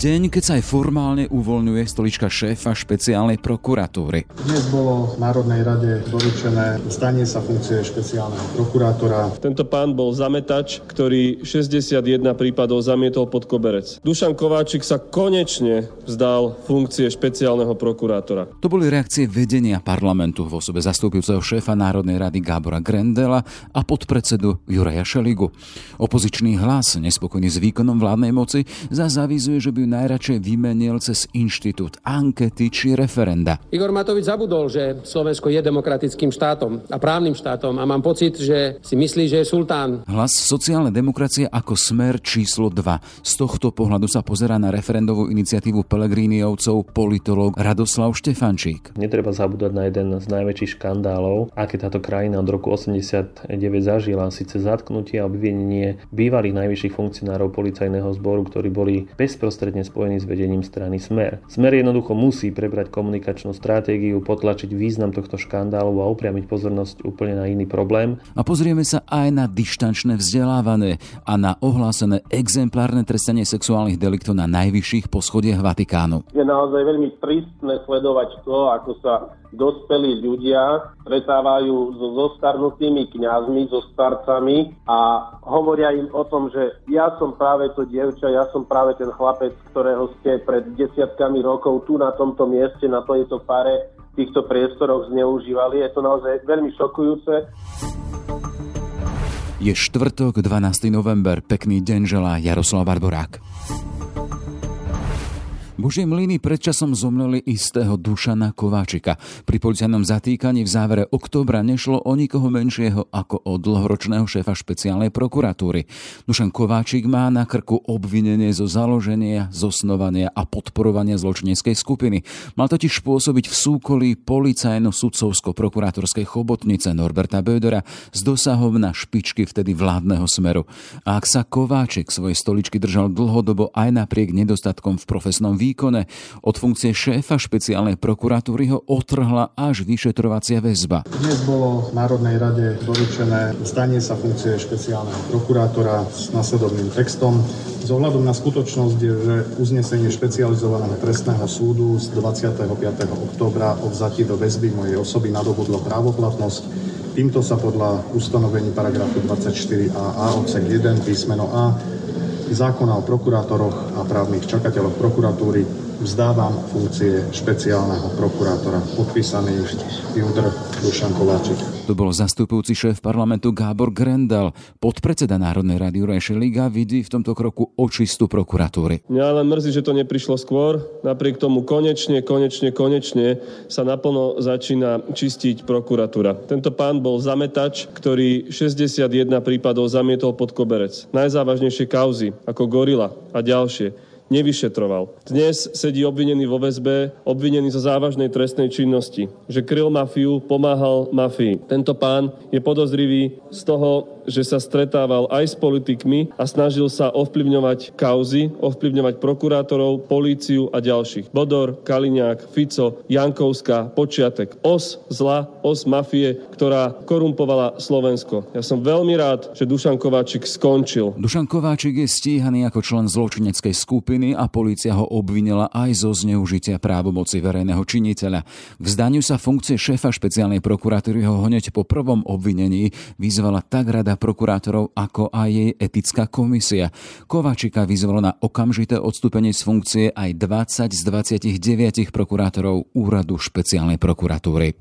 Deň, keď sa aj formálne uvoľňuje stolička šéfa špeciálnej prokuratúry. Dnes bolo v Národnej rade doručené stanie sa funkcie špeciálneho prokurátora. Tento pán bol zametač, ktorý 61 prípadov zamietol pod koberec. Dušan Kováčik sa konečne vzdal funkcie špeciálneho prokurátora. To boli reakcie vedenia parlamentu v osobe zastupujúceho šéfa Národnej rady Gábora Grendela a podpredsedu Juraja Šeligu. Opozičný hlas, nespokojný s výkonom vládnej moci, za zavizuje, že by najradšej vymenil cez inštitút ankety či referenda. Igor Matovič zabudol, že Slovensko je demokratickým štátom a právnym štátom a mám pocit, že si myslí, že je sultán. Hlas sociálnej demokracie ako smer číslo 2. Z tohto pohľadu sa pozera na referendovú iniciatívu Pelegríniovcov politológ Radoslav Štefančík. Netreba zabúdať na jeden z najväčších škandálov, aké táto krajina od roku 89 zažila, síce zatknutie a obvinenie bývalých najvyšších funkcionárov policajného zboru, ktorí boli bezprostredne bezprostredne spojený s vedením strany Smer. Smer jednoducho musí prebrať komunikačnú stratégiu, potlačiť význam tohto škandálu a upriamiť pozornosť úplne na iný problém. A pozrieme sa aj na dištančné vzdelávanie a na ohlásené exemplárne trestanie sexuálnych deliktov na najvyšších poschodiach Vatikánu. Je naozaj veľmi tristné sledovať to, ako sa dospelí ľudia stretávajú so zostarnutými kňazmi, so starcami a hovoria im o tom, že ja som práve to dievča, ja som práve ten chlapec, ktorého ste pred desiatkami rokov tu na tomto mieste, na tejto pare, týchto priestoroch zneužívali. Je to naozaj veľmi šokujúce. Je štvrtok, 12. november, pekný deň želá Jaroslav Barborák. Božie mlyny predčasom zomreli istého Dušana Kováčika. Pri policajnom zatýkaní v závere októbra nešlo o nikoho menšieho ako o dlhoročného šéfa špeciálnej prokuratúry. Dušan Kováčik má na krku obvinenie zo založenia, zosnovania a podporovania zločineckej skupiny. Mal totiž pôsobiť v súkolí policajno-sudcovsko-prokurátorskej chobotnice Norberta Bödera s dosahom na špičky vtedy vládneho smeru. A ak sa Kováčik svojej stoličky držal dlhodobo aj napriek nedostatkom v profesnom výkone, výkone. Od funkcie šéfa špeciálnej prokuratúry ho otrhla až vyšetrovacia väzba. Dnes bolo v Národnej rade doručené stanie sa funkcie špeciálneho prokurátora s nasledovným textom. Z ohľadom na skutočnosť, že uznesenie špecializovaného trestného súdu z 25. októbra o vzati do väzby mojej osoby nadobudlo právoplatnosť, týmto sa podľa ustanovení paragrafu 24a odsek 1 písmeno A zákona o prokurátoroch a právnych čakateľoch prokuratúry vzdávam funkcie špeciálneho prokurátora. Podpísaný Judr Dušan Kováčik. To bol zastupujúci šéf parlamentu Gábor Grendel. Podpredseda Národnej rady Juraj Liga vidí v tomto kroku očistu prokuratúry. Mňa len mrzí, že to neprišlo skôr. Napriek tomu konečne, konečne, konečne sa naplno začína čistiť prokuratúra. Tento pán bol zametač, ktorý 61 prípadov zamietol pod koberec. Najzávažnejšie kauzy ako Gorila a ďalšie nevyšetroval. Dnes sedí obvinený vo väzbe, obvinený zo závažnej trestnej činnosti, že kryl mafiu, pomáhal mafii. Tento pán je podozrivý z toho, že sa stretával aj s politikmi a snažil sa ovplyvňovať kauzy, ovplyvňovať prokurátorov, políciu a ďalších. Bodor, Kaliňák, Fico, Jankovská, počiatek. Os zla, os mafie, ktorá korumpovala Slovensko. Ja som veľmi rád, že Dušan Kováčik skončil. Dušan Kováčik je stíhaný ako člen zločineckej skupiny a polícia ho obvinila aj zo zneužitia právomoci verejného činiteľa. V zdaniu sa funkcie šéfa špeciálnej prokuratúry ho hneď po prvom obvinení vyzvala tak rada prokurátorov, ako aj jej etická komisia. Kovačika vyzvalo na okamžité odstúpenie z funkcie aj 20 z 29 prokurátorov úradu špeciálnej prokuratúry.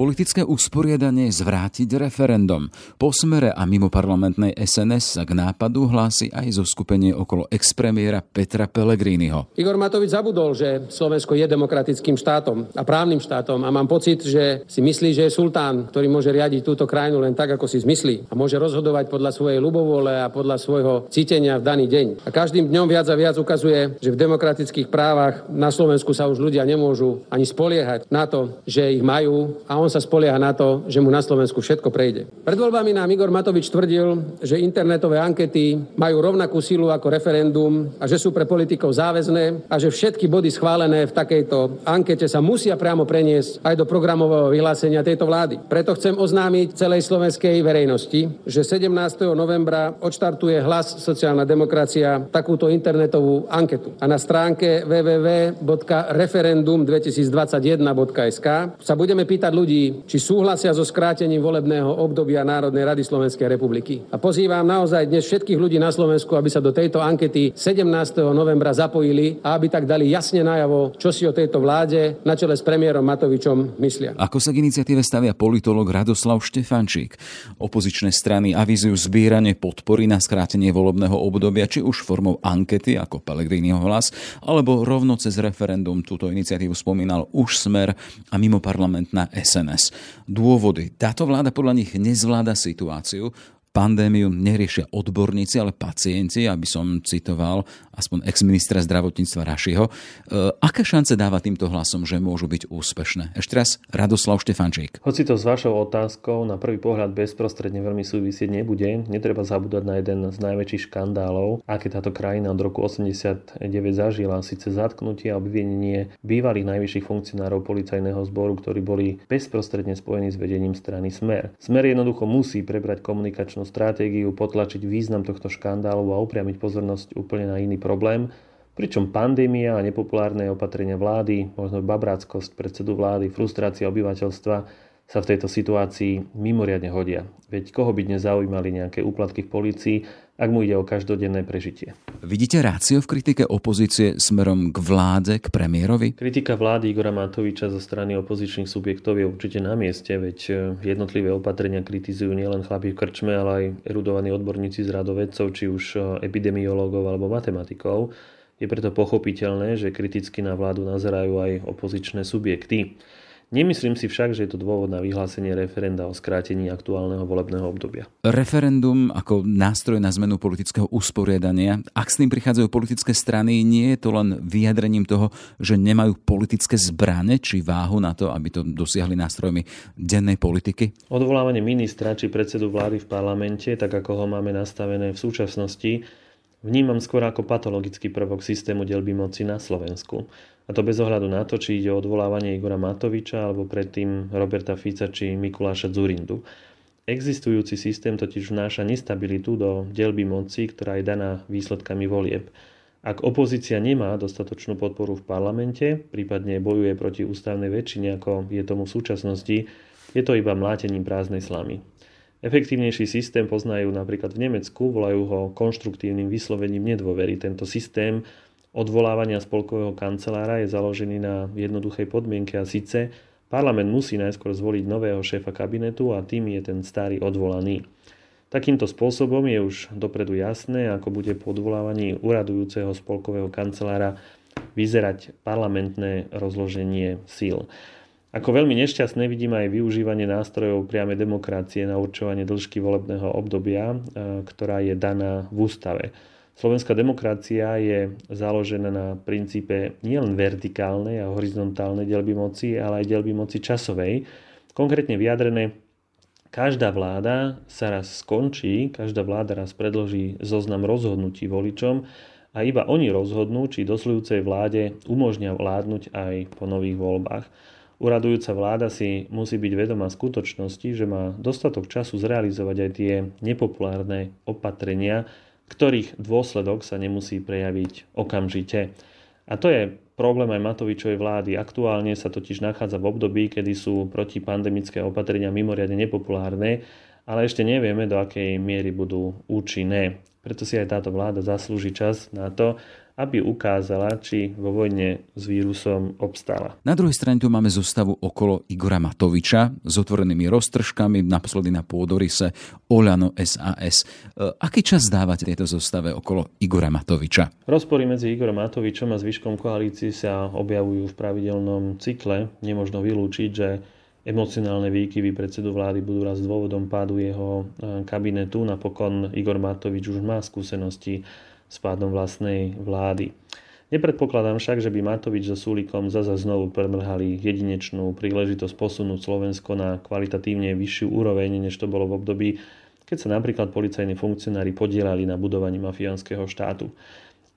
Politické usporiadanie zvrátiť referendum. Po smere a mimo parlamentnej SNS sa k nápadu hlási aj zo skupenie okolo expremiéra Petra Pellegriniho. Igor Matovič zabudol, že Slovensko je demokratickým štátom a právnym štátom a mám pocit, že si myslí, že je sultán, ktorý môže riadiť túto krajinu len tak, ako si zmyslí a môže rozhodovať podľa svojej ľubovole a podľa svojho cítenia v daný deň. A každým dňom viac a viac ukazuje, že v demokratických právach na Slovensku sa už ľudia nemôžu ani spoliehať na to, že ich majú a on sa spolieha na to, že mu na Slovensku všetko prejde. Pred voľbami nám Igor Matovič tvrdil, že internetové ankety majú rovnakú silu ako referendum a že sú pre politikov záväzné a že všetky body schválené v takejto ankete sa musia priamo preniesť aj do programového vyhlásenia tejto vlády. Preto chcem oznámiť celej slovenskej verejnosti, že 17. novembra odštartuje hlas sociálna demokracia takúto internetovú anketu. A na stránke www.referendum2021.sk sa budeme pýtať ľudí, či súhlasia so skrátením volebného obdobia Národnej rady Slovenskej republiky. A pozývam naozaj dnes všetkých ľudí na Slovensku, aby sa do tejto ankety 17. novembra zapojili a aby tak dali jasne najavo, čo si o tejto vláde na čele s premiérom Matovičom myslia. Ako sa k iniciatíve stavia politolog Radoslav Štefančík? Opozičné strany avizujú zbieranie podpory na skrátenie volebného obdobia, či už formou ankety ako Pelegriniho hlas, alebo rovno cez referendum. Túto iniciatívu spomínal už Smer a mimo parlamentná SNS. Dôvody. Táto vláda podľa nich nezvláda situáciu, pandémiu neriešia odborníci, ale pacienti, aby som citoval aspoň ex-ministra zdravotníctva Rašiho. E, aké šance dáva týmto hlasom, že môžu byť úspešné? Ešte raz Radoslav Štefančík. Hoci to s vašou otázkou na prvý pohľad bezprostredne veľmi súvisieť nebude, netreba zabúdať na jeden z najväčších škandálov, aké táto krajina od roku 89 zažila, síce zatknutie a obvinenie bývalých najvyšších funkcionárov policajného zboru, ktorí boli bezprostredne spojení s vedením strany Smer. Smer jednoducho musí prebrať komunikačnú stratégiu, potlačiť význam tohto škandálu a upriamiť pozornosť úplne na iný problém, pričom pandémia a nepopulárne opatrenia vlády, možno babráckosť predsedu vlády, frustrácia obyvateľstva sa v tejto situácii mimoriadne hodia. Veď koho by dnes zaujímali nejaké úplatky v polícii, ak mu ide o každodenné prežitie. Vidíte rácio v kritike opozície smerom k vláde, k premiérovi? Kritika vlády Igora Matoviča zo strany opozičných subjektov je určite na mieste, veď e, jednotlivé opatrenia kritizujú nielen chlapí v krčme, ale aj erudovaní odborníci z radovedcov, či už e, epidemiológov alebo matematikov. Je preto pochopiteľné, že kriticky na vládu nazerajú aj opozičné subjekty. Nemyslím si však, že je to dôvod na vyhlásenie referenda o skrátení aktuálneho volebného obdobia. Referendum ako nástroj na zmenu politického usporiadania, ak s tým prichádzajú politické strany, nie je to len vyjadrením toho, že nemajú politické zbrane či váhu na to, aby to dosiahli nástrojmi dennej politiky? Odvolávanie ministra či predsedu vlády v parlamente, tak ako ho máme nastavené v súčasnosti, vnímam skôr ako patologický prvok systému delby moci na Slovensku. A to bez ohľadu na to, či ide o odvolávanie Igora Matoviča alebo predtým Roberta Fica či Mikuláša Zurindu. Existujúci systém totiž vnáša nestabilitu do delby moci, ktorá je daná výsledkami volieb. Ak opozícia nemá dostatočnú podporu v parlamente, prípadne bojuje proti ústavnej väčšine, ako je tomu v súčasnosti, je to iba mlátením prázdnej slamy. Efektívnejší systém poznajú napríklad v Nemecku, volajú ho konštruktívnym vyslovením nedôvery. Tento systém odvolávania spolkového kancelára je založený na jednoduchej podmienke a síce parlament musí najskôr zvoliť nového šéfa kabinetu a tým je ten starý odvolaný. Takýmto spôsobom je už dopredu jasné, ako bude po odvolávaní uradujúceho spolkového kancelára vyzerať parlamentné rozloženie síl. Ako veľmi nešťastné vidím aj využívanie nástrojov priamej demokracie na určovanie dĺžky volebného obdobia, e, ktorá je daná v ústave. Slovenská demokracia je založená na princípe nielen vertikálnej a horizontálnej delby moci, ale aj delby moci časovej. Konkrétne vyjadrené, každá vláda sa raz skončí, každá vláda raz predloží zoznam rozhodnutí voličom a iba oni rozhodnú, či dosľujúcej vláde umožňa vládnuť aj po nových voľbách. Uradujúca vláda si musí byť vedomá skutočnosti, že má dostatok času zrealizovať aj tie nepopulárne opatrenia, ktorých dôsledok sa nemusí prejaviť okamžite. A to je problém aj Matovičovej vlády. Aktuálne sa totiž nachádza v období, kedy sú protipandemické opatrenia mimoriadne nepopulárne, ale ešte nevieme, do akej miery budú účinné. Preto si aj táto vláda zaslúži čas na to, aby ukázala, či vo vojne s vírusom obstála. Na druhej strane tu máme zostavu okolo Igora Matoviča s otvorenými roztržkami, naposledy na pôdorise Oľano SAS. E, aký čas dávate tejto zostave okolo Igora Matoviča? Rozpory medzi Igorom Matovičom a zvyškom koalície sa objavujú v pravidelnom cykle. Nemožno vylúčiť, že emocionálne výkyvy predsedu vlády budú raz dôvodom pádu jeho e, kabinetu. Napokon Igor Matovič už má skúsenosti s pádom vlastnej vlády. Nepredpokladám však, že by Matovič so Súlikom zasa znovu premrhali jedinečnú príležitosť posunúť Slovensko na kvalitatívne vyššiu úroveň, než to bolo v období, keď sa napríklad policajní funkcionári podielali na budovaní mafiánskeho štátu.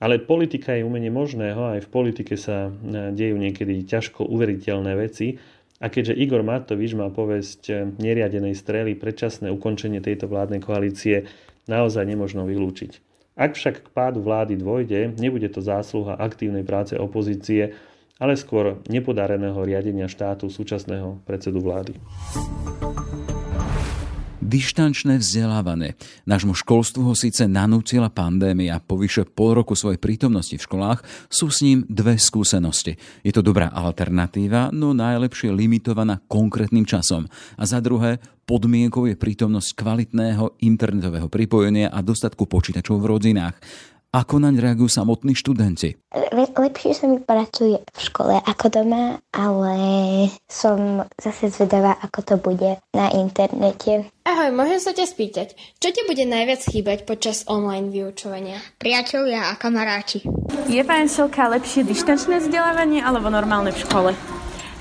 Ale politika je umenie možného, aj v politike sa e, dejú niekedy ťažko uveriteľné veci a keďže Igor Matovič má povesť e, neriadenej strely, predčasné ukončenie tejto vládnej koalície naozaj nemožno vylúčiť. Ak však k pádu vlády dôjde, nebude to zásluha aktívnej práce opozície, ale skôr nepodareného riadenia štátu súčasného predsedu vlády dištančné vzdelávanie. Nášmu školstvu ho síce nanútila pandémia. Po vyše pol roku svojej prítomnosti v školách sú s ním dve skúsenosti. Je to dobrá alternatíva, no najlepšie limitovaná konkrétnym časom. A za druhé, podmienkou je prítomnosť kvalitného internetového pripojenia a dostatku počítačov v rodinách. Ako naň reagujú samotní študenti? Lepšie sa mi pracuje v škole ako doma, ale som zase zvedavá, ako to bude na internete. Ahoj, môžem sa ťa spýtať, čo ti bude najviac chýbať počas online vyučovania? Priatelia a kamaráti. Je PNŠLK lepšie dištančné vzdelávanie alebo normálne v škole?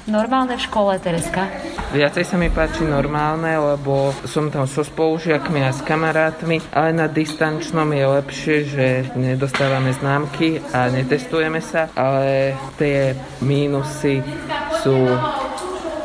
Normálne v škole, Tereska? Viacej sa mi páči normálne, lebo som tam so spolužiakmi a s kamarátmi, ale na distančnom je lepšie, že nedostávame známky a netestujeme sa, ale tie mínusy sú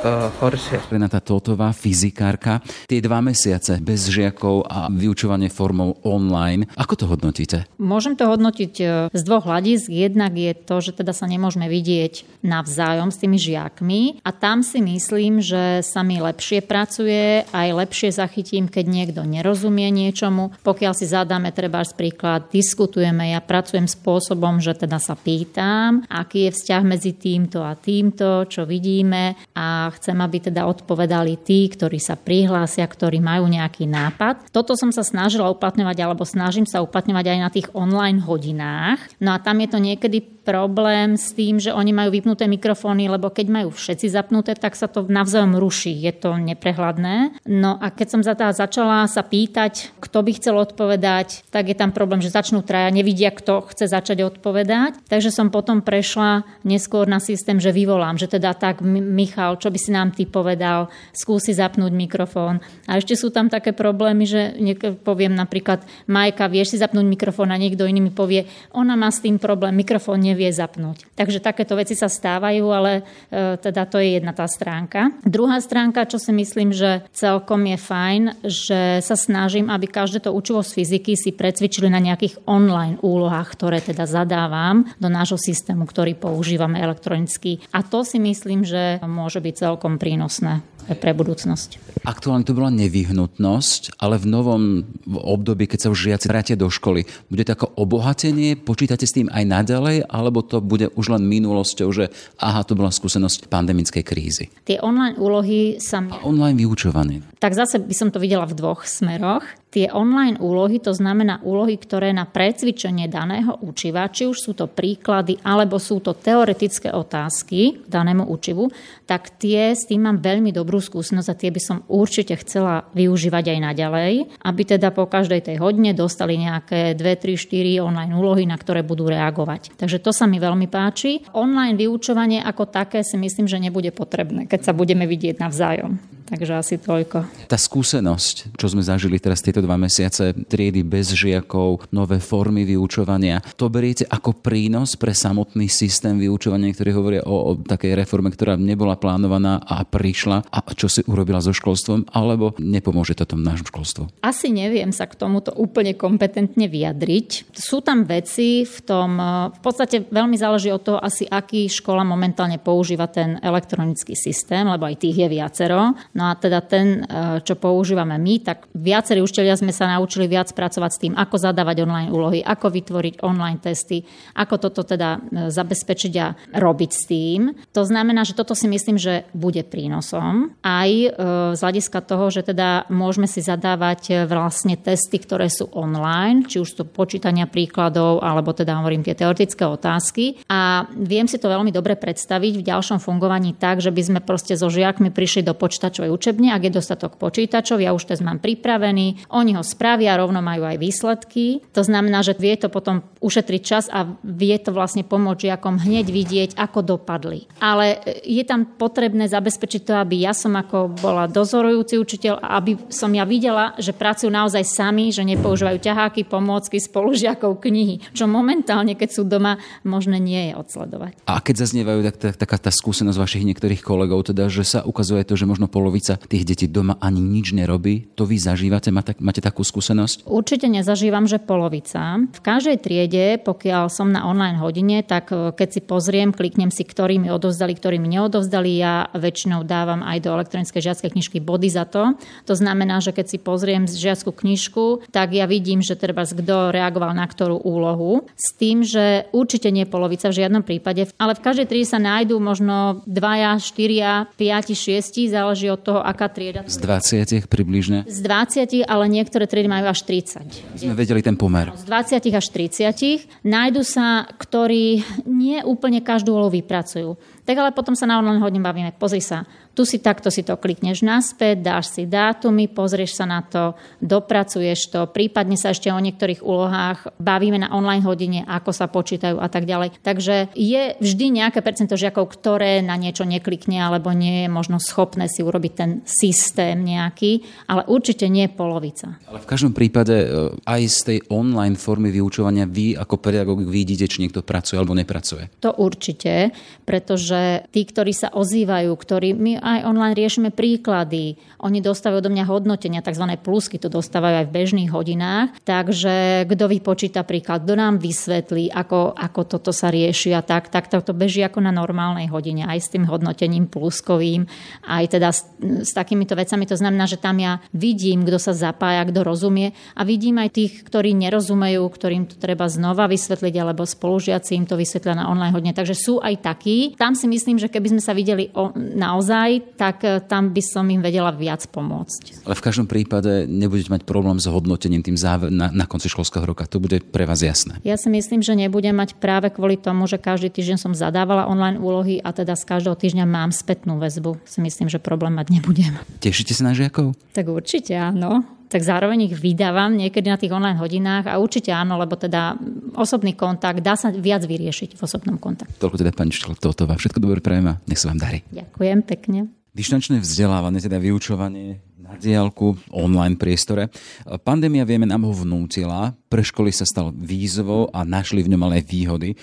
uh, horšie. Renata Totová, fyzikárka, tie dva mesiace bez žiakov a vyučovanie formou online, ako to hodnotíte? Môžem to hodnotiť e, z dvoch hľadisk. Jednak je to, že teda sa nemôžeme vidieť navzájom s tými žiakmi a tam si myslím, že sa mi lepšie pracuje, aj lepšie zachytím, keď niekto nerozumie niečomu. Pokiaľ si zadáme treba príklad, diskutujeme, ja pracujem spôsobom, že teda sa pýtam, aký je vzťah medzi týmto a týmto, čo vidíme a chcem, aby teda odpovedali tí, ktorí sa prihlásia, ktorí majú nejaký nápad. Toto som sa snažila uplatňovať alebo snažím sa uplatňovať aj na tých online hodinách. No a tam je to niekedy problém s tým, že oni majú vypnuté mikrofóny, lebo keď majú všetci zapnuté, tak sa to navzájom ruší. Je to neprehľadné. No a keď som za začala sa pýtať, kto by chcel odpovedať, tak je tam problém, že začnú traja, nevidia, kto chce začať odpovedať. Takže som potom prešla neskôr na systém, že vyvolám, že teda tak, Michal, čo by si nám ty povedal, skúsi zapnúť mikrofón. A ešte sú tam také problémy, že poviem napríklad, Majka, vieš si zapnúť mikrofón a niekto iný mi povie, ona má s tým problém, mikrofón nevie zapnúť. Takže takéto veci sa stávajú, ale e, teda to je jedna tá stránka. Druhá stránka, čo si myslím, že celkom je fajn, že sa snažím, aby každé to učivo z fyziky si precvičili na nejakých online úlohách, ktoré teda zadávam do nášho systému, ktorý používame elektronicky. A to si myslím, že môže byť celkom prínosné pre budúcnosť. Aktuálne to bola nevyhnutnosť, ale v novom období, keď sa už žiaci vrátia do školy, bude ako obohatenie? Počítate s tým aj naďalej, alebo to bude už len minulosťou, že aha, to bola skúsenosť pandemickej krízy? Tie online úlohy sa... A online vyučovanie? Tak zase by som to videla v dvoch smeroch. Tie online úlohy, to znamená úlohy, ktoré na precvičenie daného učiva, či už sú to príklady, alebo sú to teoretické otázky danému učivu, tak tie s tým mám veľmi dobrú skúsenosť a tie by som určite chcela využívať aj naďalej, aby teda po každej tej hodine dostali nejaké 2, 3, 4 online úlohy, na ktoré budú reagovať. Takže to sa mi veľmi páči. Online vyučovanie ako také si myslím, že nebude potrebné, keď sa budeme vidieť navzájom. Takže asi toľko. Tá skúsenosť, čo sme zažili teraz tieto dva mesiace, triedy bez žiakov, nové formy vyučovania, to beriete ako prínos pre samotný systém vyučovania, ktorý hovorí o, o takej reforme, ktorá nebola plánovaná a prišla čo si urobila so školstvom, alebo nepomôže to tomu nášmu školstvu? Asi neviem sa k tomuto úplne kompetentne vyjadriť. Sú tam veci v tom, v podstate veľmi záleží od toho asi, aký škola momentálne používa ten elektronický systém, lebo aj tých je viacero. No a teda ten, e, čo používame my, tak viacerí učiteľia sme sa naučili viac pracovať s tým, ako zadávať online úlohy, ako vytvoriť online testy, ako toto teda e, zabezpečiť a robiť s tým. To znamená, že toto si myslím, že bude prínosom aj e, z hľadiska toho, že teda môžeme si zadávať vlastne testy, ktoré sú online, či už sú počítania príkladov, alebo teda hovorím tie teoretické otázky. A viem si to veľmi dobre predstaviť v ďalšom fungovaní tak, že by sme proste so žiakmi prišli do počítačovej učebne, ak je dostatok počítačov, ja už test mám pripravený, oni ho spravia, rovno majú aj výsledky. To znamená, že vie to potom ušetriť čas a vie to vlastne pomôcť žiakom hneď vidieť, ako dopadli. Ale je tam potrebné zabezpečiť to, aby ja som ako bola dozorujúci učiteľ aby som ja videla, že pracujú naozaj sami, že nepoužívajú ťaháky, pomôcky, spolužiakov, knihy, čo momentálne, keď sú doma, možné nie je odsledovať. A keď zaznievajú tak, tak, taká tá skúsenosť vašich niektorých kolegov, teda, že sa ukazuje to, že možno polovica tých detí doma ani nič nerobí, to vy zažívate, máte, máte takú skúsenosť? Určite nezažívam, že polovica. V každej triede, pokiaľ som na online hodine, tak e, keď si pozriem, kliknem si, ktorí mi odovzdali, ktorí mi neodovzdali, ja väčšinou dávam aj do elektronickej žiackej knižky body za to. To znamená, že keď si pozriem žiackú knižku, tak ja vidím, že treba kto reagoval na ktorú úlohu. S tým, že určite nie polovica v žiadnom prípade, ale v každej triede sa nájdú možno dvaja, štyria, piati, šiesti, záleží od toho, aká trieda. Z 20 približne? Z 20, ale niektoré triedy majú až 30. Sme vedeli ten pomer. Z 20 až 30 nájdu sa, ktorí nie úplne každú úlohu vypracujú. Tak ale potom sa na online hodine bavíme. Pozri sa, tu si takto si to klikneš naspäť, dáš si dátumy, pozrieš sa na to, dopracuješ to, prípadne sa ešte o niektorých úlohách bavíme na online hodine, ako sa počítajú a tak ďalej. Takže je vždy nejaké percento žiakov, ktoré na niečo neklikne alebo nie je možno schopné si urobiť ten systém nejaký, ale určite nie polovica. Ale v každom prípade e, aj z tej online formy vyučovania vy ako pedagóg vidíte, či niekto pracuje alebo nepracuje. To určite, pretože tí, ktorí sa ozývajú, ktorí my aj online riešime príklady. Oni dostávajú do mňa hodnotenia, tzv. plusky, to dostávajú aj v bežných hodinách. Takže kto vypočíta príklad, kto nám vysvetlí, ako, ako toto sa rieši a tak, tak to beží ako na normálnej hodine, aj s tým hodnotením pluskovým, aj teda s, s takýmito vecami. To znamená, že tam ja vidím, kto sa zapája, kto rozumie a vidím aj tých, ktorí nerozumejú, ktorým to treba znova vysvetliť, alebo spolužiaci im to vysvetlia na online hodine. Takže sú aj takí. Tam si myslím, že keby sme sa videli o, naozaj, tak e, tam by som im vedela viac pomôcť. Ale v každom prípade nebudete mať problém s hodnotením tým záver, na, na konci školského roka. To bude pre vás jasné. Ja si myslím, že nebudem mať práve kvôli tomu, že každý týždeň som zadávala online úlohy a teda z každého týždňa mám spätnú väzbu. Si myslím, že problém mať nebudem. Tešíte sa na žiakov? Tak určite áno tak zároveň ich vydávam niekedy na tých online hodinách a určite áno, lebo teda osobný kontakt dá sa viac vyriešiť v osobnom kontakte. Toľko teda pani Štotová. Všetko dobré prajem a nech sa vám darí. Ďakujem pekne. Dištančné vzdelávanie, teda vyučovanie na diálku, online priestore. Pandémia, vieme, nám ho vnútila, pre školy sa stal výzvou a našli v ňom ale výhody.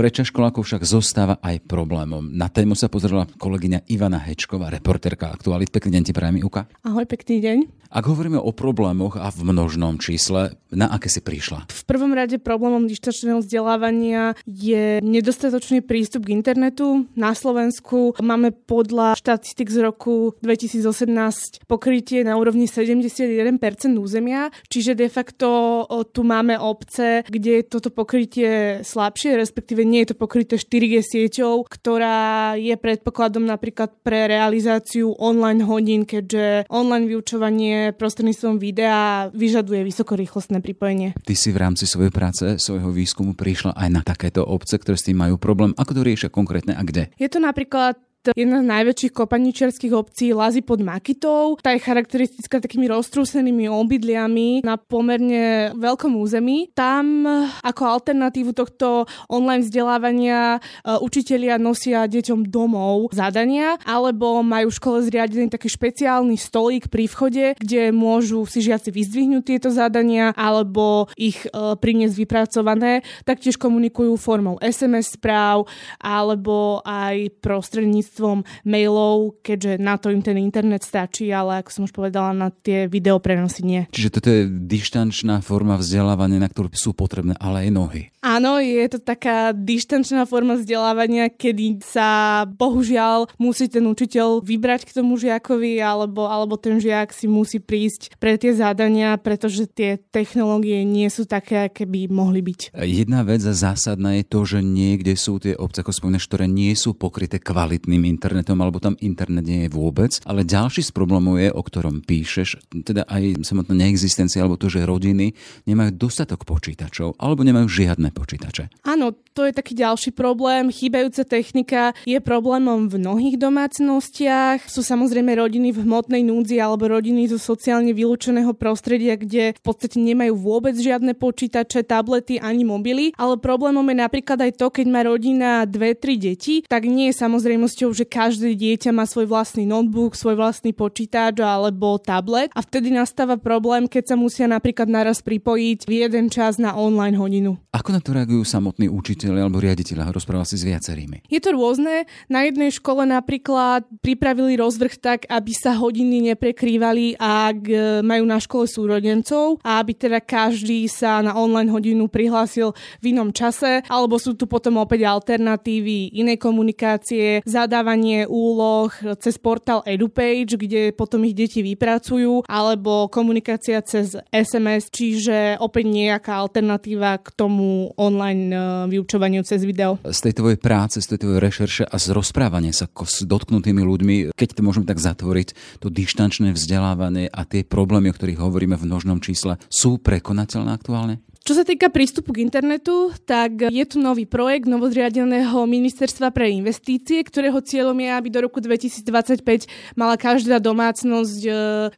Pre školákov však zostáva aj problémom. Na tému sa pozrela kolegyňa Ivana Hečková, reporterka Aktualit. Pekný deň ti prajem, Uka. Ahoj, pekný deň. Ak hovoríme o problémoch a v množnom čísle, na aké si prišla? V prvom rade problémom dištačného vzdelávania je nedostatočný prístup k internetu. Na Slovensku máme podľa štatistik z roku 2018 pokrytie na úrovni 71% územia, čiže de facto tu máme obce, kde je toto pokrytie slabšie, respektíve nie je to pokryté 4G sieťou, ktorá je predpokladom napríklad pre realizáciu online hodín, keďže online vyučovanie prostredníctvom videa vyžaduje vysokorýchlostné pripojenie. Ty si v rámci svojej práce, svojho výskumu prišla aj na takéto obce, ktoré s tým majú problém. Ako to riešia konkrétne a kde? Je to napríklad jedna z najväčších kopaničiarských obcí Lazy pod Makitou. Tá je charakteristická takými roztrúsenými obydliami na pomerne veľkom území. Tam ako alternatívu tohto online vzdelávania e, učitelia nosia deťom domov zadania, alebo majú v škole zriadený taký špeciálny stolík pri vchode, kde môžu si žiaci vyzdvihnúť tieto zadania alebo ich e, priniesť vypracované. Taktiež komunikujú formou SMS správ alebo aj prostredníctvom prostredníctvom mailov, keďže na to im ten internet stačí, ale ako som už povedala, na tie videoprenosy nie. Čiže toto je dištančná forma vzdelávania, na ktorú sú potrebné ale aj nohy. Áno, je to taká dištančná forma vzdelávania, kedy sa bohužiaľ musí ten učiteľ vybrať k tomu žiakovi, alebo, alebo ten žiak si musí prísť pre tie zadania, pretože tie technológie nie sú také, aké by mohli byť. Jedna vec zásadná je to, že niekde sú tie obce, ako spomínaš, ktoré nie sú pokryté kvalitným špatným internetom, alebo tam internet nie je vôbec. Ale ďalší z problémov je, o ktorom píšeš, teda aj samotná neexistencia, alebo to, že rodiny nemajú dostatok počítačov, alebo nemajú žiadne počítače. Áno, to je taký ďalší problém. Chýbajúca technika je problémom v mnohých domácnostiach. Sú samozrejme rodiny v hmotnej núdzi alebo rodiny zo sociálne vylúčeného prostredia, kde v podstate nemajú vôbec žiadne počítače, tablety ani mobily. Ale problémom je napríklad aj to, keď má rodina dve, tri deti, tak nie je samozrejmosťou, že každé dieťa má svoj vlastný notebook, svoj vlastný počítač alebo tablet a vtedy nastáva problém, keď sa musia napríklad naraz pripojiť v jeden čas na online hodinu. Ako na to reagujú samotní učiteľi alebo riaditeľa? Rozprával si s viacerými. Je to rôzne. Na jednej škole napríklad pripravili rozvrh tak, aby sa hodiny neprekrývali, ak e, majú na škole súrodencov a aby teda každý sa na online hodinu prihlásil v inom čase, alebo sú tu potom opäť alternatívy inej komunikácie, zadávanie úloh cez portál EduPage, kde potom ich deti vypracujú, alebo komunikácia cez SMS, čiže opäť nejaká alternatíva k tomu online e, vyučovaniu cez video. Z tej tvojej práce, z tej tvojej rešerše a z rozprávania sa s dotknutými ľuďmi, keď to môžeme tak zatvoriť, to dištančné vzdelávanie a tie problémy, o ktorých hovoríme v množnom čísle, sú prekonateľné aktuálne? Čo sa týka prístupu k internetu, tak je tu nový projekt novozriadeného ministerstva pre investície, ktorého cieľom je, aby do roku 2025 mala každá domácnosť e,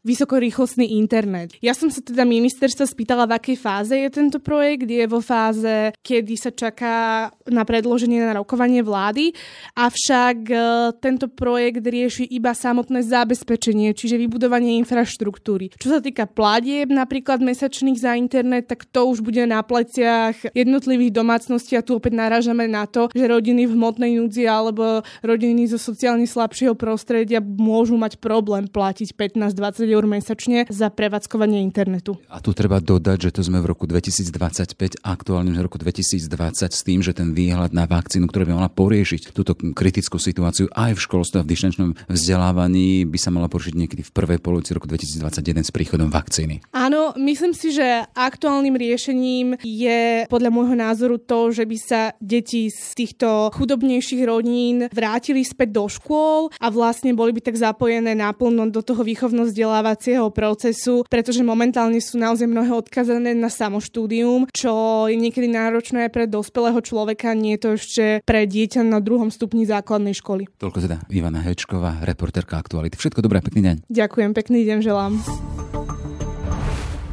vysokorýchlostný internet. Ja som sa teda ministerstva spýtala, v akej fáze je tento projekt. Je vo fáze, kedy sa čaká na predloženie na rokovanie vlády, avšak e, tento projekt rieši iba samotné zabezpečenie, čiže vybudovanie infraštruktúry. Čo sa týka platieb napríklad mesačných za internet, tak to už bude bude na pleciach jednotlivých domácností a tu opäť narážame na to, že rodiny v hmotnej núdzi alebo rodiny zo sociálne slabšieho prostredia môžu mať problém platiť 15-20 eur mesačne za prevádzkovanie internetu. A tu treba dodať, že to sme v roku 2025, aktuálne v roku 2020 s tým, že ten výhľad na vakcínu, ktorá by mala poriešiť túto kritickú situáciu aj v školstve a v dištančnom vzdelávaní, by sa mala poriešiť niekedy v prvej polovici roku 2021 s príchodom vakcíny. Áno, myslím si, že aktuálnym riešením riešením je podľa môjho názoru to, že by sa deti z týchto chudobnejších rodín vrátili späť do škôl a vlastne boli by tak zapojené naplno do toho výchovno-vzdelávacieho procesu, pretože momentálne sú naozaj mnohé odkazané na samoštúdium, čo je niekedy náročné pre dospelého človeka, nie je to ešte pre dieťa na druhom stupni základnej školy. Toľko teda Ivana Hečková, reporterka Aktuality. Všetko dobré, pekný deň. Ďakujem, pekný deň želám.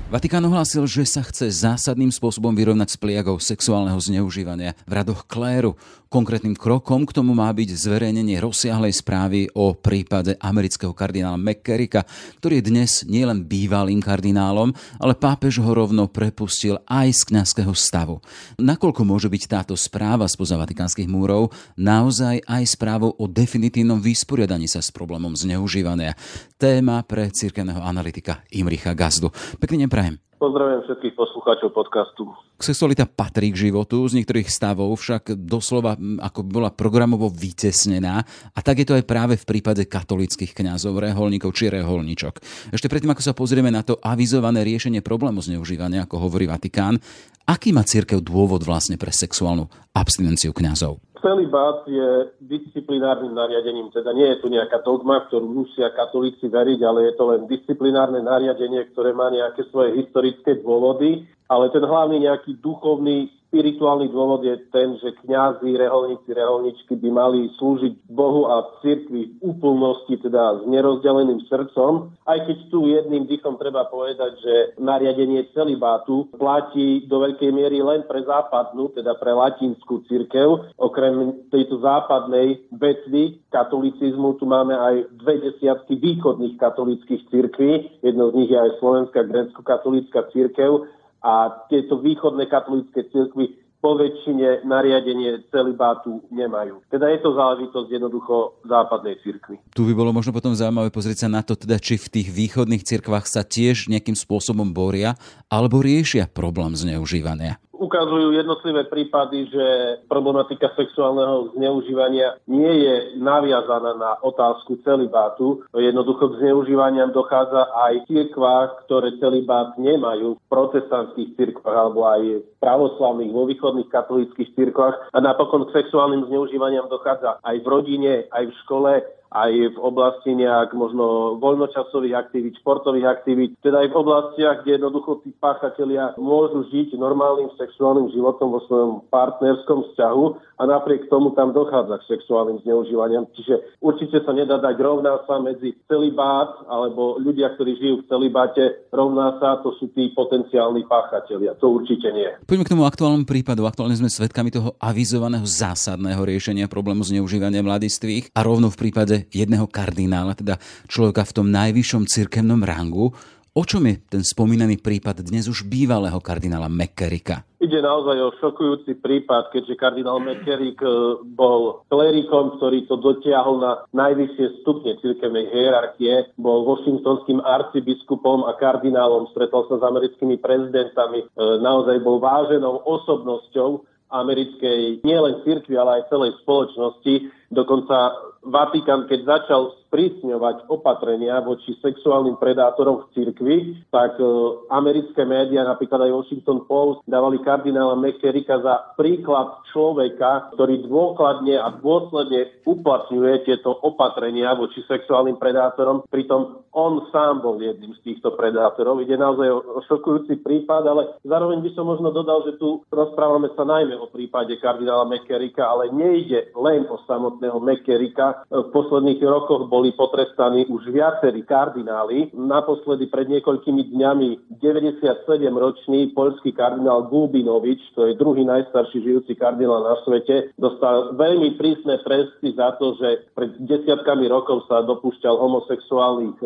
Vatikán ohlásil, že sa chce zásadným spôsobom vyrovnať s pliagou sexuálneho zneužívania v radoch kléru. Konkrétnym krokom k tomu má byť zverejnenie rozsiahlej správy o prípade amerického kardinála McCarricka, ktorý je dnes nielen bývalým kardinálom, ale pápež ho rovno prepustil aj z kňazského stavu. Nakoľko môže byť táto správa spoza vatikánskych múrov naozaj aj správou o definitívnom vysporiadaní sa s problémom zneužívania? Téma pre cirkevného analytika Imricha Gazdu. Pekný deň prajem. Pozdravujem všetkých poslucháčov podcastu. Sexualita patrí k životu, z niektorých stavov však doslova ako bola programovo vytesnená a tak je to aj práve v prípade katolických kňazov, reholníkov či reholničok. Ešte predtým, ako sa pozrieme na to avizované riešenie problému zneužívania, ako hovorí Vatikán, aký má církev dôvod vlastne pre sexuálnu abstinenciu kňazov? Celibát je disciplinárnym nariadením, teda nie je tu nejaká dogma, ktorú musia katolíci veriť, ale je to len disciplinárne nariadenie, ktoré má nejaké svoje historické dôvody, ale ten hlavný nejaký duchovný spirituálny dôvod je ten, že kňazi, reholníci, reholničky by mali slúžiť Bohu a cirkvi v úplnosti, teda s nerozdeleným srdcom. Aj keď tu jedným dýchom treba povedať, že nariadenie celibátu platí do veľkej miery len pre západnú, teda pre latinskú cirkev. Okrem tejto západnej vetvy katolicizmu tu máme aj dve desiatky východných katolických cirkví. Jedno z nich je aj Slovenská grécko-katolícka cirkev a tieto východné katolícke cirkvy po väčšine nariadenie celibátu nemajú. Teda je to záležitosť jednoducho západnej cirkvi. Tu by bolo možno potom zaujímavé pozrieť sa na to, teda, či v tých východných cirkvách sa tiež nejakým spôsobom boria alebo riešia problém zneužívania. Ukazujú jednotlivé prípady, že problematika sexuálneho zneužívania nie je naviazaná na otázku celibátu. Jednoducho k zneužívaniam dochádza aj v cirkvách, ktoré celibát nemajú, v protestantských cirkvách alebo aj v pravoslavných, vo východných katolických cirkvách. A napokon k sexuálnym zneužívaniam dochádza aj v rodine, aj v škole, aj v oblasti nejak možno voľnočasových aktivít, športových aktivít, teda aj v oblastiach, kde jednoducho tí páchatelia môžu žiť normálnym sexuálnym životom vo svojom partnerskom vzťahu a napriek tomu tam dochádza k sexuálnym zneužívaniam. Čiže určite sa nedá dať rovná sa medzi celibát alebo ľudia, ktorí žijú v celibáte, rovná sa, to sú tí potenciálni páchatelia. To určite nie. Poďme k tomu aktuálnemu prípadu. Aktuálne sme svedkami toho avizovaného zásadného riešenia problému zneužívania mladistvých a rovno v prípade jedného kardinála, teda človeka v tom najvyššom cirkevnom rangu. O čom je ten spomínaný prípad dnes už bývalého kardinála McCarricka? Ide naozaj o šokujúci prípad, keďže kardinál McCarrick e, bol klerikom, ktorý to dotiahol na najvyššie stupne cirkevnej hierarchie, bol washingtonským arcibiskupom a kardinálom, stretol sa s americkými prezidentami, e, naozaj bol váženou osobnosťou americkej nielen cirkvi, ale aj celej spoločnosti. Dokonca Vatikán, keď začal sprísňovať opatrenia voči sexuálnym predátorom v cirkvi, tak e, americké médiá, napríklad aj Washington Post, dávali kardinála McCarricka za príklad človeka, ktorý dôkladne a dôsledne uplatňuje tieto opatrenia voči sexuálnym predátorom. Pritom on sám bol jedným z týchto predátorov. Ide naozaj o šokujúci prípad, ale zároveň by som možno dodal, že tu rozprávame sa najmä o prípade kardinála McCarricka, ale nejde len o samotného McCarricka. V posledných rokoch bol boli potrestaní už viacerí kardináli. Naposledy pred niekoľkými dňami 97-ročný poľský kardinál Gulbinovič, to je druhý najstarší žijúci kardinál na svete, dostal veľmi prísne tresty za to, že pred desiatkami rokov sa dopúšťal homosexuálnych e,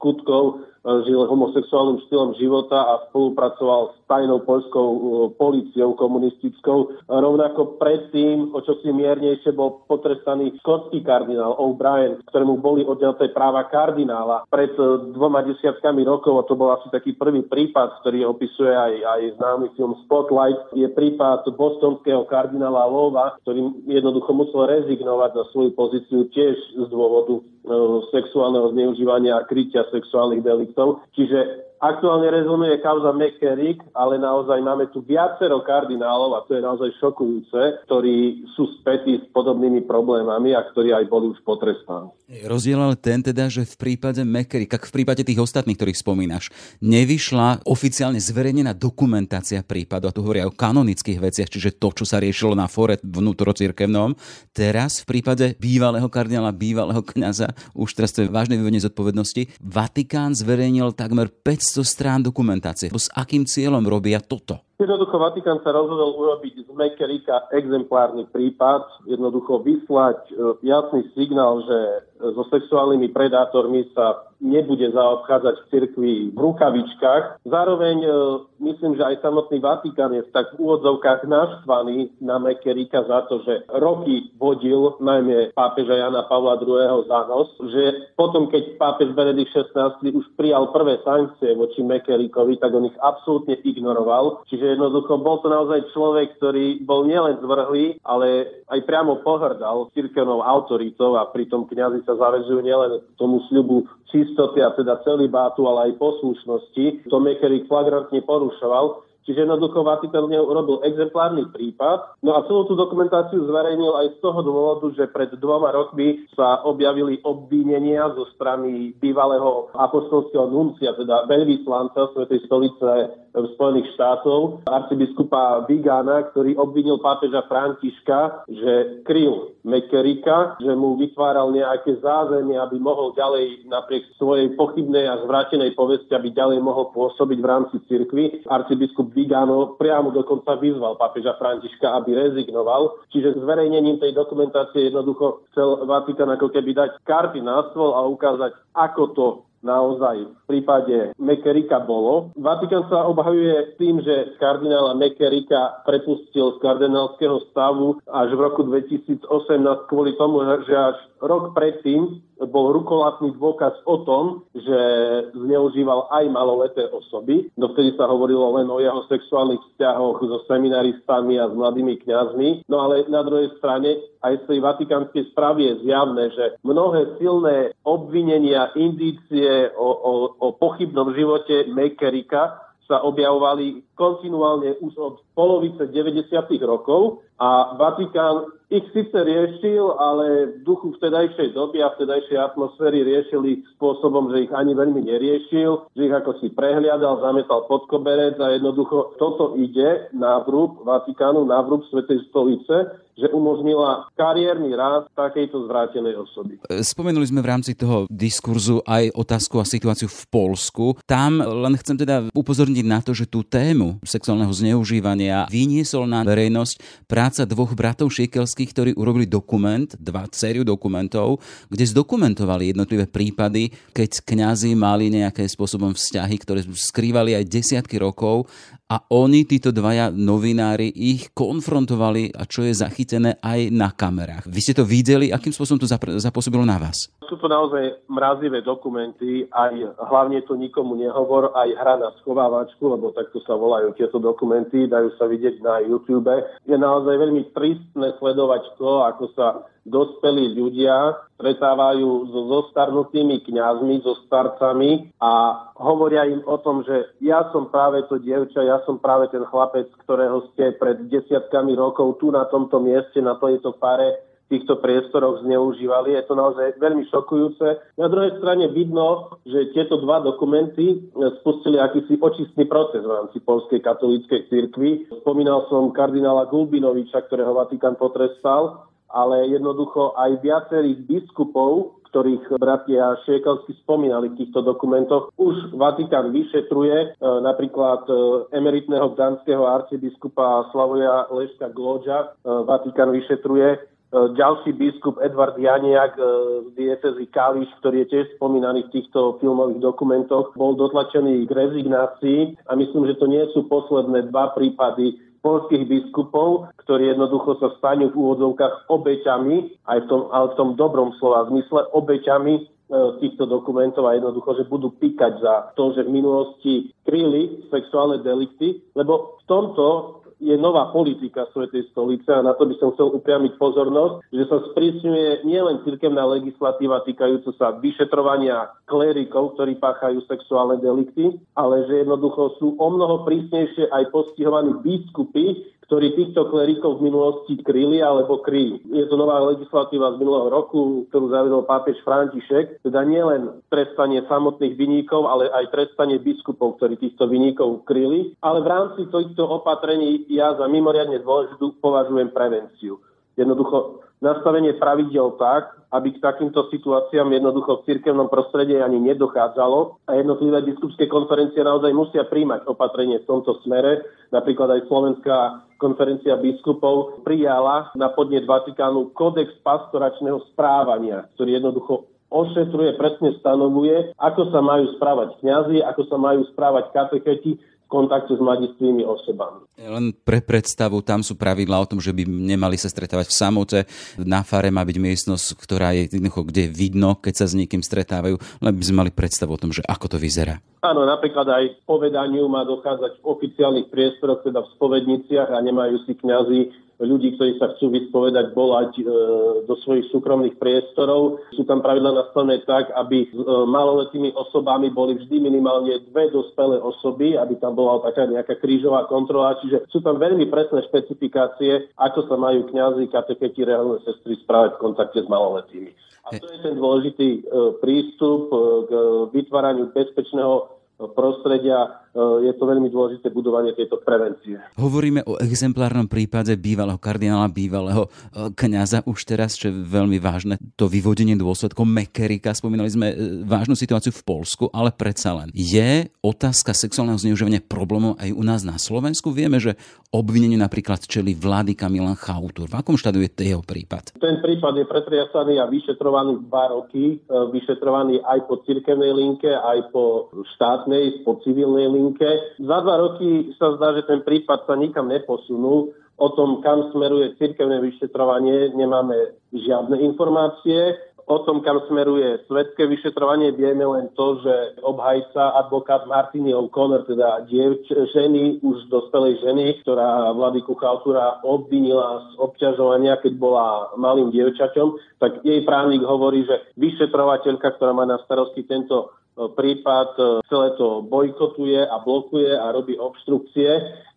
skutkov žil homosexuálnym štýlom života a spolupracoval s tajnou poľskou uh, policiou komunistickou. Rovnako predtým, o čo si miernejšie, bol potrestaný skotský kardinál O'Brien, ktorému boli odňaté práva kardinála pred uh, dvoma desiatkami rokov, a to bol asi taký prvý prípad, ktorý opisuje aj, aj známy film Spotlight, je prípad bostonského kardinála Lova, ktorý jednoducho musel rezignovať na svoju pozíciu tiež z dôvodu uh, sexuálneho zneužívania a krytia sexuálnych deliktov. Čiže Aktuálne rezonuje kauza McCarrick, ale naozaj máme tu viacero kardinálov, a to je naozaj šokujúce, ktorí sú spätí s podobnými problémami a ktorí aj boli už potrestaní. Rozdiel ale ten teda, že v prípade McCarrick, ak v prípade tých ostatných, ktorých spomínaš, nevyšla oficiálne zverejnená dokumentácia prípadu, a tu hovoria o kanonických veciach, čiže to, čo sa riešilo na fore vnútorocirkevnom. Teraz v prípade bývalého kardinála, bývalého kňaza, už teraz to je vážne vyvodenie zodpovednosti, Vatikán zverejnil takmer 500 200 strán dokumentácie. S akým cieľom robia toto? Jednoducho Vatikán sa rozhodol urobiť z Mekerika exemplárny prípad, jednoducho vyslať e, jasný signál, že so sexuálnymi predátormi sa nebude zaobchádzať v cirkvi v rukavičkách. Zároveň e, myslím, že aj samotný Vatikán je tak v úvodzovkách naštvaný na Mekerika za to, že roky vodil najmä pápeža Jana Pavla II. za nos, že potom, keď pápež Benedikt XVI už prijal prvé sankcie voči Mekerikovi, tak on ich absolútne ignoroval. Čiže jednoducho bol to naozaj človek, ktorý bol nielen zvrhlý, ale aj priamo pohrdal cirkevnou autoritou a pritom kňazi sa zavezujú nielen tomu sľubu čistoty a teda celibátu, ale aj poslušnosti. To Mekerik flagrantne porušoval. Čiže jednoducho Vatikán urobil exemplárny prípad. No a celú tú dokumentáciu zverejnil aj z toho dôvodu, že pred dvoma rokmi sa objavili obvinenia zo strany bývalého apostolského nuncia, teda veľvyslanca Svetej stolice Spojených štátov, arcibiskupa Vigana, ktorý obvinil pápeža Františka, že kryl Mekerika, že mu vytváral nejaké zázemie, aby mohol ďalej napriek svojej pochybnej a zvrátenej povesti, aby ďalej mohol pôsobiť v rámci cirkvy. Arcibiskup Vigano priamo dokonca vyzval pápeža Františka, aby rezignoval. Čiže zverejnením tej dokumentácie jednoducho chcel Vatikán ako keby dať karty na stôl a ukázať, ako to naozaj v prípade Mekerika bolo. Vatikán sa obhajuje tým, že kardinála Mekerika prepustil z kardinálskeho stavu až v roku 2018 kvôli tomu, že až rok predtým bol rukolatný dôkaz o tom, že zneužíval aj maloleté osoby. Dovtedy sa hovorilo len o jeho sexuálnych vzťahoch so seminaristami a s mladými kňazmi. No ale na druhej strane aj z tej vatikánskej správy je zjavné, že mnohé silné obvinenia, indície o, o, o pochybnom živote Mekerika sa objavovali kontinuálne už od polovice 90. rokov a Vatikán ich síce riešil, ale v duchu vtedajšej doby a vtedajšej atmosféry riešili spôsobom, že ich ani veľmi neriešil, že ich ako si prehliadal, zametal pod koberec a jednoducho toto ide na vrúb Vatikánu, na vrúb Svetej stolice, že umožnila kariérny rád takejto zvrátenej osoby. Spomenuli sme v rámci toho diskurzu aj otázku a situáciu v Polsku. Tam len chcem teda upozorniť na to, že tú tému sexuálneho zneužívania vyniesol na verejnosť práca dvoch bratov Šiekelských ktorí urobili dokument, dva sériu dokumentov, kde zdokumentovali jednotlivé prípady, keď kňazi mali nejaké spôsobom vzťahy, ktoré skrývali aj desiatky rokov a oni, títo dvaja novinári, ich konfrontovali a čo je zachytené aj na kamerách. Vy ste to videli, akým spôsobom to zapôsobilo na vás? Sú to naozaj mrazivé dokumenty, aj hlavne to nikomu nehovor, aj hra na schovávačku, lebo takto sa volajú tieto dokumenty, dajú sa vidieť na YouTube. Je naozaj veľmi tristné sledovať to, ako sa dospelí ľudia stretávajú so zostarnutými kňazmi, so starcami a hovoria im o tom, že ja som práve to dievča, ja som práve ten chlapec, ktorého ste pred desiatkami rokov tu na tomto mieste, na tejto pare týchto priestoroch zneužívali. Je to naozaj veľmi šokujúce. Na druhej strane vidno, že tieto dva dokumenty spustili akýsi očistný proces v rámci Polskej katolíckej cirkvi. Spomínal som kardinála Gulbinoviča, ktorého Vatikán potrestal ale jednoducho aj viacerých biskupov, ktorých bratia Šiekelsky spomínali v týchto dokumentoch, už Vatikán vyšetruje, e, napríklad e, emeritného gdanského arcibiskupa Slavoja Leška Glodža, e, Vatikán vyšetruje ďalší biskup Edward Janiak z diecezy Kališ, ktorý je tiež spomínaný v týchto filmových dokumentoch, bol dotlačený k rezignácii a myslím, že to nie sú posledné dva prípady polských biskupov, ktorí jednoducho sa stanú v úvodzovkách obeťami, aj v tom, ale v tom dobrom slova zmysle, obeťami e, týchto dokumentov a jednoducho, že budú píkať za to, že v minulosti kryli sexuálne delikty, lebo v tomto je nová politika Svetej stolice a na to by som chcel upriamiť pozornosť, že sa sprísňuje nielen cirkevná legislatíva týkajúca sa vyšetrovania klerikov, ktorí páchajú sexuálne delikty, ale že jednoducho sú o mnoho prísnejšie aj postihovaní biskupy, ktorí týchto klerikov v minulosti kryli alebo kryli. Je to nová legislatíva z minulého roku, ktorú zavedol pápež František, teda nielen trestanie samotných vyníkov, ale aj trestanie biskupov, ktorí týchto vyníkov kryli. Ale v rámci týchto opatrení ja za mimoriadne dôležitú považujem prevenciu. Jednoducho nastavenie pravidel tak, aby k takýmto situáciám jednoducho v cirkevnom prostredí ani nedochádzalo a jednotlivé biskupské konferencie naozaj musia príjmať opatrenie v tomto smere. Napríklad aj Slovenská konferencia biskupov prijala na podnet Vatikánu kódex pastoračného správania, ktorý jednoducho ošetruje, presne stanovuje, ako sa majú správať kňazi, ako sa majú správať katecheti kontakte s mladistvými osobami. Len pre predstavu, tam sú pravidlá o tom, že by nemali sa stretávať v samote. Na fare má byť miestnosť, ktorá je jednoducho, kde vidno, keď sa s niekým stretávajú, len by sme mali predstavu o tom, že ako to vyzerá. Áno, napríklad aj povedaniu má dochádzať v oficiálnych priestoroch, teda v spovedniciach a nemajú si kňazi ľudí, ktorí sa chcú vyspovedať, volať e, do svojich súkromných priestorov. Sú tam pravidla nastavené tak, aby s e, maloletými osobami boli vždy minimálne dve dospelé osoby, aby tam bola taká nejaká krížová kontrola. Čiže sú tam veľmi presné špecifikácie, ako sa majú kňazi, katecheti, reálne sestry správať v kontakte s maloletými. A to je ten dôležitý e, prístup e, k vytváraniu bezpečného prostredia e, je to veľmi dôležité budovanie tejto prevencie. Hovoríme o exemplárnom prípade bývalého kardinála, bývalého e, kňaza už teraz, čo je veľmi vážne, to vyvodenie dôsledkov Mekerika. Spomínali sme e, vážnu situáciu v Polsku, ale predsa len. Je otázka sexuálneho zneužívania problémov aj u nás na Slovensku? Vieme, že obvineniu napríklad čeli vlády Milan Chautur. V akom štádiu je jeho prípad? Ten prípad je pretriasaný a vyšetrovaný dva roky. Vyšetrovaný aj po cirkevnej linke, aj po štátnej, po civilnej linke. Za dva roky sa zdá, že ten prípad sa nikam neposunul. O tom, kam smeruje cirkevné vyšetrovanie, nemáme žiadne informácie. O tom, kam smeruje svetské vyšetrovanie, vieme len to, že obhajca, advokát Martiny O'Connor, teda dievč, ženy, už dospelej ženy, ktorá Vladiku Chaltúra obvinila z obťažovania, keď bola malým dievčaťom, tak jej právnik hovorí, že vyšetrovateľka, ktorá má na starosti tento prípad e, celé to bojkotuje a blokuje a robí obštrukcie.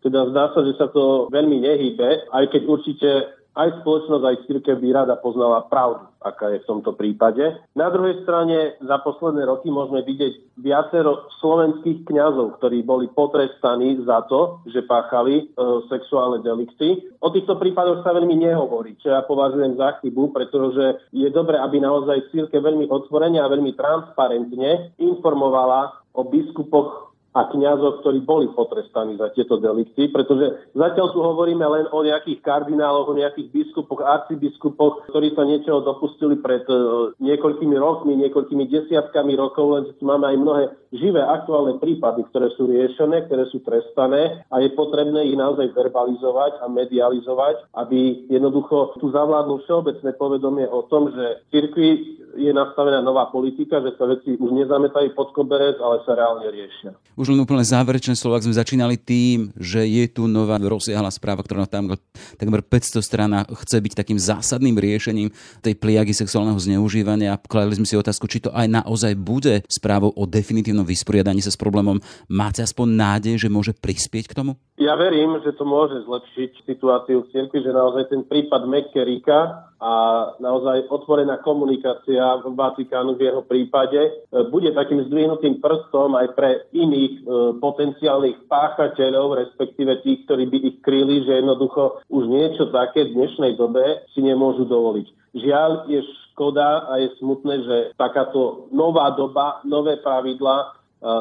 Teda zdá sa, že sa to veľmi nehybe, aj keď určite aj spoločnosť, aj církev by rada poznala pravdu, aká je v tomto prípade. Na druhej strane za posledné roky môžeme vidieť viacero slovenských kňazov, ktorí boli potrestaní za to, že páchali e, sexuálne delikty. O týchto prípadoch sa veľmi nehovorí, čo ja považujem za chybu, pretože je dobré, aby naozaj církev veľmi otvorene a veľmi transparentne informovala o biskupoch a kňazoch, ktorí boli potrestaní za tieto delikty, pretože zatiaľ tu hovoríme len o nejakých kardináloch, o nejakých biskupoch, arcibiskupoch, ktorí sa niečoho dopustili pred uh, niekoľkými rokmi, niekoľkými desiatkami rokov, len tu máme aj mnohé živé aktuálne prípady, ktoré sú riešené, ktoré sú trestané a je potrebné ich naozaj verbalizovať a medializovať, aby jednoducho tu zavládlo všeobecné povedomie o tom, že cirkvi je nastavená nová politika, že sa veci už nezametajú pod koberec, ale sa reálne riešia. Už len úplne záverečné slovo, ak sme začínali tým, že je tu nová rozsiahla správa, ktorá tam takmer 500 strana chce byť takým zásadným riešením tej pliagy sexuálneho zneužívania. Kladli sme si otázku, či to aj naozaj bude správou o definitívnom vysporiadaní sa s problémom. Máte aspoň nádej, že môže prispieť k tomu? Ja verím, že to môže zlepšiť situáciu v cirkvi, že naozaj ten prípad Mekkerika a naozaj otvorená komunikácia v Vatikánu v jeho prípade e, bude takým zdvihnutým prstom aj pre iných e, potenciálnych páchateľov, respektíve tých, ktorí by ich kryli, že jednoducho už niečo také v dnešnej dobe si nemôžu dovoliť. Žiaľ, je škoda a je smutné, že takáto nová doba, nové pravidla, e,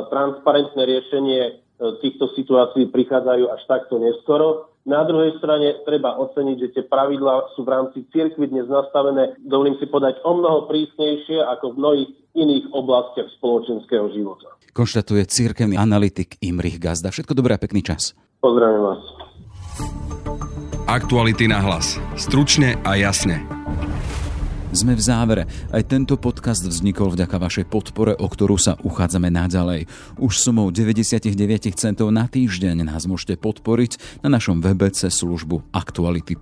transparentné riešenie E, týchto situácií prichádzajú až takto neskoro. Na druhej strane treba oceniť, že tie pravidlá sú v rámci cirkvi dnes nastavené, dovolím si podať, o mnoho prísnejšie ako v mnohých iných oblastiach spoločenského života. Konštatuje cirkevný analytik Imrich Gazda. Všetko dobré a pekný čas. Pozdravím vás. Aktuality na hlas. Stručne a jasne. Sme v závere. Aj tento podcast vznikol vďaka vašej podpore, o ktorú sa uchádzame naďalej. Už sumou 99 centov na týždeň nás môžete podporiť na našom webe cez službu Aktuality+.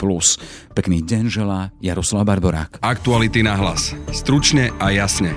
Pekný deň želá Jaroslav Barborák. Aktuality na hlas. Stručne a jasne.